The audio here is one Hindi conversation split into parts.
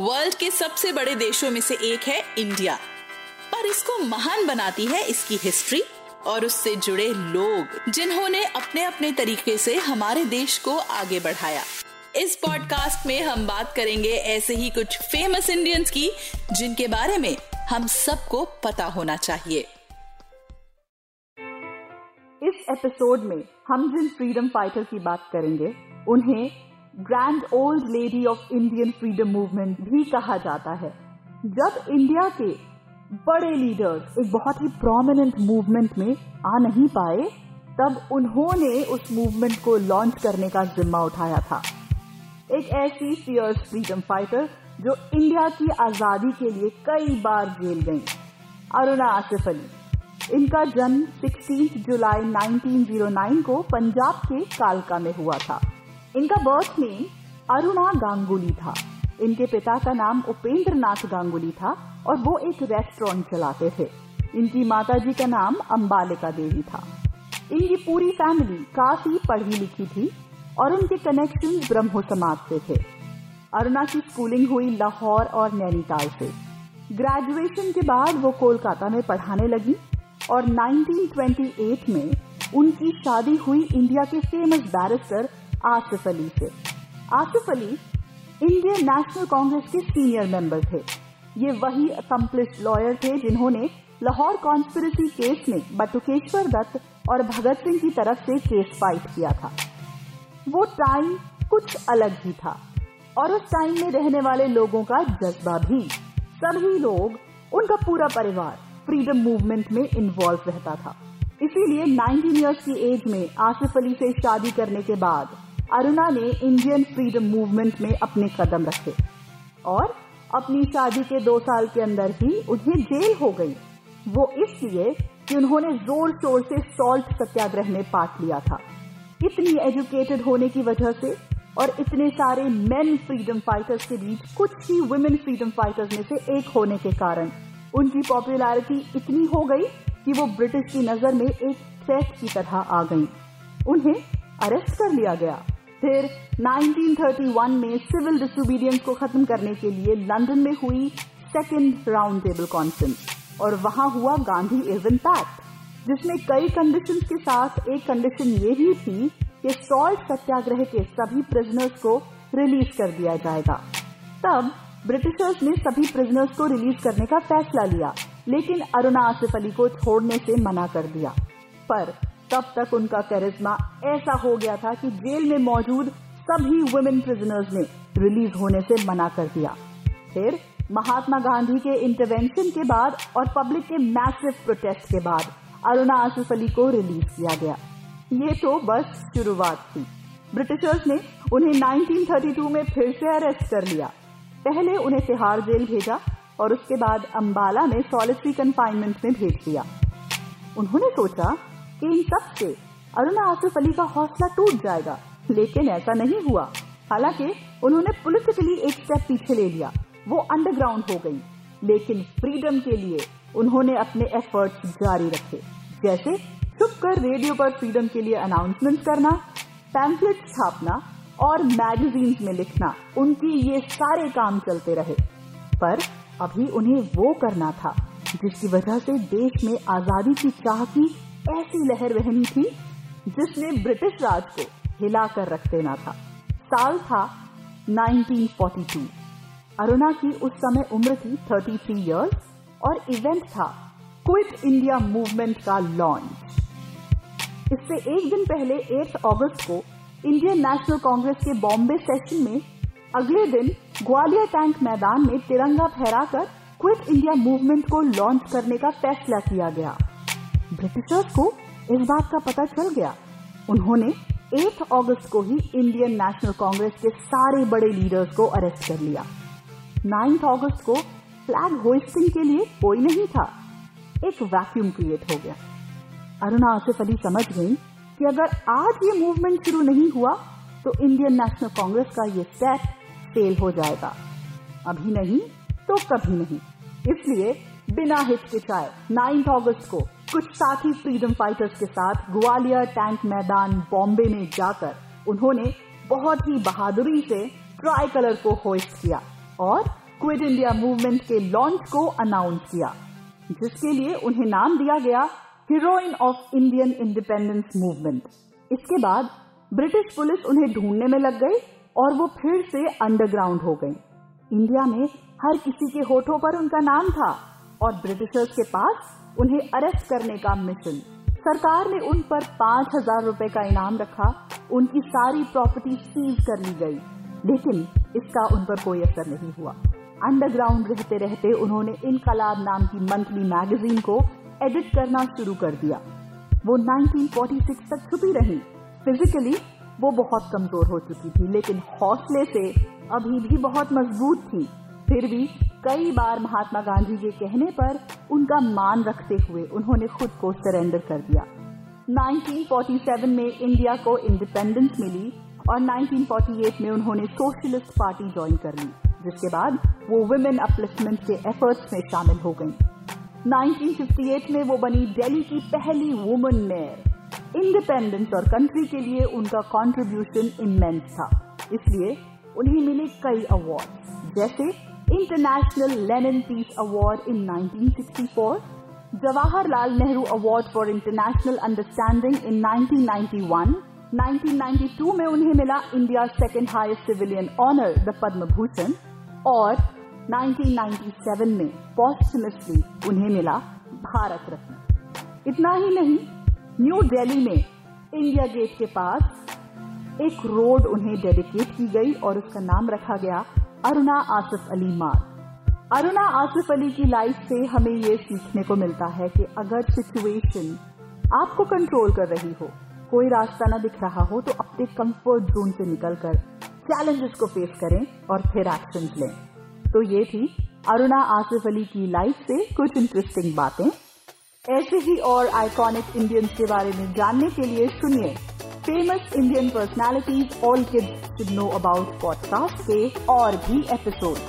World के सबसे बड़े देशों में से एक है इंडिया। पर इसको महान बनाती है इसकी हिस्ट्री और उससे जुड़े लोग, जिन्होंने अपने अपने तरीके से हमारे देश को आगे बढ़ाया। इस पॉडकास्ट में हम बात करेंगे ऐसे ही कुछ फ़ेमस इंडियंस की, जिनके बारे में हम सबको पता होना चाहिए। इस एपिसोड में हम जिन फ्रीडम फाइटर की बात करेंगे, उन्हें grand old lady of Indian freedom movement भी कहा जाता है। जब इंडिया के बड़े लीडर्स एक बहुत ही प्रोमिनेंट मूवमेंट में आ नहीं पाए, तब उन्होंने उस मूवमेंट को लॉन्च करने का जिम्मा उठाया था। एक ऐसी फियर्स फ्रीडम फाइटर जो इंडिया की आज़ादी के लिए कई बार जेल गई। अरुणा आसिफ अली। इनका जन्म 16 जुलाई 1909 को पंजाब के कालका में हुआ था। इनका बर्थ नेम अरुणा गांगुली था। इनके पिता का नाम उपेंद्र नाथ गांगुली था और वो एक रेस्टोरेंट चलाते थे। इनकी माताजी का नाम अम्बालिका देवी था। इनकी पूरी फैमिली काफ़ी पढ़ी लिखी थी और उनके कनेक्शन ब्रह्मो समाज से थे। अरुणा की स्कूलिंग हुई लाहौर और नैनीताल से। ग्रेजुएशन के बाद वो कोलकाता में पढ़ाने लगी और 1928 में उनकी शादी हुई इंडिया के फ़ेमस बैरिस्टर आसिफ अली से। Asif Ali Indian National Congress के सीनियर मेंबर थे। ये वही अकम्पलिश लॉयर थे जिन्होंने लाहौर कॉन्स्पिरसी केस में बटुकेश्वर दत्त और भगत सिंह की तरफ़ से केस फाइट किया था। वो टाइम कुछ अलग ही था और उस टाइम में रहने वाले लोगों का जज्बा भी। सभी लोग, उनका पूरा परिवार फ्रीडम मूवमेंट में इन्वॉल्व रहता था। इसीलिए 19 इयर्स की एज में आसिफ अली से शादी करने के बाद अरुणा ने इंडियन फ्रीडम मूवमेंट में अपने कदम रखे और अपनी शादी के दो साल के अंदर ही उन्हें जेल हो गई। वो इसलिए कि उन्होंने ज़ोर शोर से सॉल्ट सत्याग्रह में पार्ट लिया था। इतनी एजुकेटेड होने की वजह से और इतने सारे मेन फ्रीडम फाइटर्स के बीच कुछ ही वुमेन फ्रीडम फाइटर्स में से एक होने के कारण उनकी पॉपुलैरिटी इतनी हो गई कि वो ब्रिटिश की नज़र में एक थ्रेट की तरह आ गईं। उन्हें अरेस्ट कर लिया गया। फिर 1931 में सिविल डिसोबीडियंस को खत्म करने के लिए लंदन में हुई सेकेंड राउंड टेबल कॉन्फ्रेंस और वहाँ हुआ गांधी इवन पैक्ट जिसमें कई कंडीशंस के साथ, एक कंडीशन ये भी थी कि सॉल्ट सत्याग्रह के सभी प्रिजनर्स को रिलीज़ कर दिया जाएगा। तब ब्रिटिशर्स ने सभी प्रिजनर्स को रिलीज़ करने का फैसला लिया, लेकिन अरुणा आसिफ अली को छोड़ने से मना कर दिया। पर तब तक उनका करिश्मा ऐसा हो गया था कि जेल में मौजूद सभी वुमेन प्रिजनर्स ने रिलीज़ होने से मना कर दिया। फिर महात्मा गांधी के इंटरवेंशन के बाद और पब्लिक के मैसिव प्रोटेस्ट के बाद अरुणा आसिफ अली को रिलीज़ किया गया। ये तो बस शुरुआत थी। ब्रिटिशर्स ने उन्हें 1932 में फिर से अरेस्ट कर लिया। पहले उन्हें तिहाड़ जेल भेजा और उसके बाद अंबाला में सॉलिटरी कंफाइनमेंट में भेज दिया। उन्होंने सोचा कि इन सबसे अरुणा आसिफ अली का हौसला टूट जाएगा, लेकिन ऐसा नहीं हुआ। हालाँकि, उन्होंने पॉलिटिकली एक स्टेप पीछे ले लिया। वो अंडरग्राउंड हो गई, लेकिन फ्रीडम के लिए उन्होंने अपने एफर्ट्स जारी रखे। जैसे, छुप कर रेडियो पर फ्रीडम के लिए अनाउंसमेंट करना पैम्फलेट छापना और मैगजीन्स में लिखना, उनकी ये सारे काम चलते रहे। पर अभी उन्हें वो करना था, जिसकी वजह से देश में आज़ादी की चाह की ऐसी लहर बहनी थी जिसने ब्रिटिश राज को हिला कर रख देना था। साल था 1942 अरुणा की उस समय उम्र थी 33 इयर्स और इवेंट था क्विट इंडिया मूवमेंट का लॉन्च इससे एक दिन पहले 8 अगस्त को इंडियन नेशनल कांग्रेस के बॉम्बे सेशन में अगले दिन ग्वालियर टैंक मैदान में तिरंगा फहराकर क्विट इंडिया मूवमेंट को लॉन्च करने का फैसला किया गया। ब्रिटिशर्स को इस बात का पता चल गया। उन्होंने 8 अगस्त को ही इंडियन नेशनल कांग्रेस के सारे बड़े लीडर्स को अरेस्ट कर लिया। 9 अगस्त को फ्लैग होइस्टिंग के लिए कोई नहीं था। एक वैक्यूम क्रिएट हो गया। अरुणा, आसिफ अली समझ गई कि अगर आज ये मूवमेंट शुरू नहीं हुआ तो इंडियन नेशनल कांग्रेस का ये स्टेप फेल हो जाएगा। अभी नहीं तो कभी नहीं। इसलिए बिना हिचकिचाए 9 अगस्त को कुछ साथी फ्रीडम फाइटर्स के साथ ग्वालियर टैंक मैदान बॉम्बे में जाकर उन्होंने बहुत ही बहादुरी से ट्राई कलर को होस्ट किया और क्विट इंडिया मूवमेंट के लॉन्च को अनाउंस किया, जिसके लिए उन्हें नाम दिया गया heroine of Indian independence movement इसके बाद ब्रिटिश पुलिस उन्हें ढूँढने में लग गई और वो फिर से अंडरग्राउंड हो गई। इंडिया में हर किसी के होठों पर उनका नाम था। और ब्रिटिशर्स के पास उन्हें अरेस्ट करने का मिशन। सरकार ने उन पर पाँच हज़ार रूपए का इनाम रखा, उनकी सारी प्रॉपर्टी सीज कर ली गई, लेकिन इसका उन पर कोई असर नहीं हुआ। अंडरग्राउंड रहते रहते उन्होंने इनकलाब नाम की मंथली मैगजीन को एडिट करना शुरू कर दिया। वो 1946 तक छुपी रही। फिजिकली वो बहुत कमज़ोर हो चुकी थी, लेकिन हौसले से अभी भी बहुत मज़बूत थी। फिर भी कई बार महात्मा गांधी के कहने पर उनका मान रखते हुए उन्होंने खुद को सरेंडर कर दिया 1947 में इंडिया को इंडिपेंडेंस मिली और 1948 में उन्होंने सोशलिस्ट पार्टी ज्वाइन कर ली, जिसके बाद वो वुमेन अपलिफ्टमेंट के एफर्ट्स में शामिल हो गईं। 1958 में वो बनी दिल्ली की पहली वुमेन मेयर इंडिपेंडेंस और कंट्री के लिए उनका कंट्रीब्यूशन इमेंस था, इसलिए उन्हें मिले कई अवार्ड जैसे International Lenin Peace Award in 1964, Jawaharlal Nehru Award for International Understanding in 1991, 1992 में उन्हें मिला India second highest civilian honour the Padma Bhushan और 1997 में पॉस्टमसली उन्हें मिला भारत रत्न इतना ही नहीं न्यू दिल्ली में इंडिया गेट के पास एक रोड उन्हें डेडिकेट की गई और उसका नाम रखा गया अरुणा आसिफ अली मार्ग अरुणा आसिफ अली की लाइफ से हमें ये सीखने को मिलता है कि अगर सिचुएशन आपको कंट्रोल कर रही हो, कोई रास्ता ना दिख रहा हो तो अपने कंफर्ट जोन से निकलकर चैलेंजेस को फेस करें और फिर एक्शन लें। तो ये थी अरुणा आसिफ अली की लाइफ से कुछ इंटरेस्टिंग बातें। ऐसे ही और आइकॉनिक इंडियंस के बारे में जानने के लिए सुनिए famous Indian personalities all kids should know about podcast K or B episode.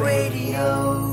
Radio.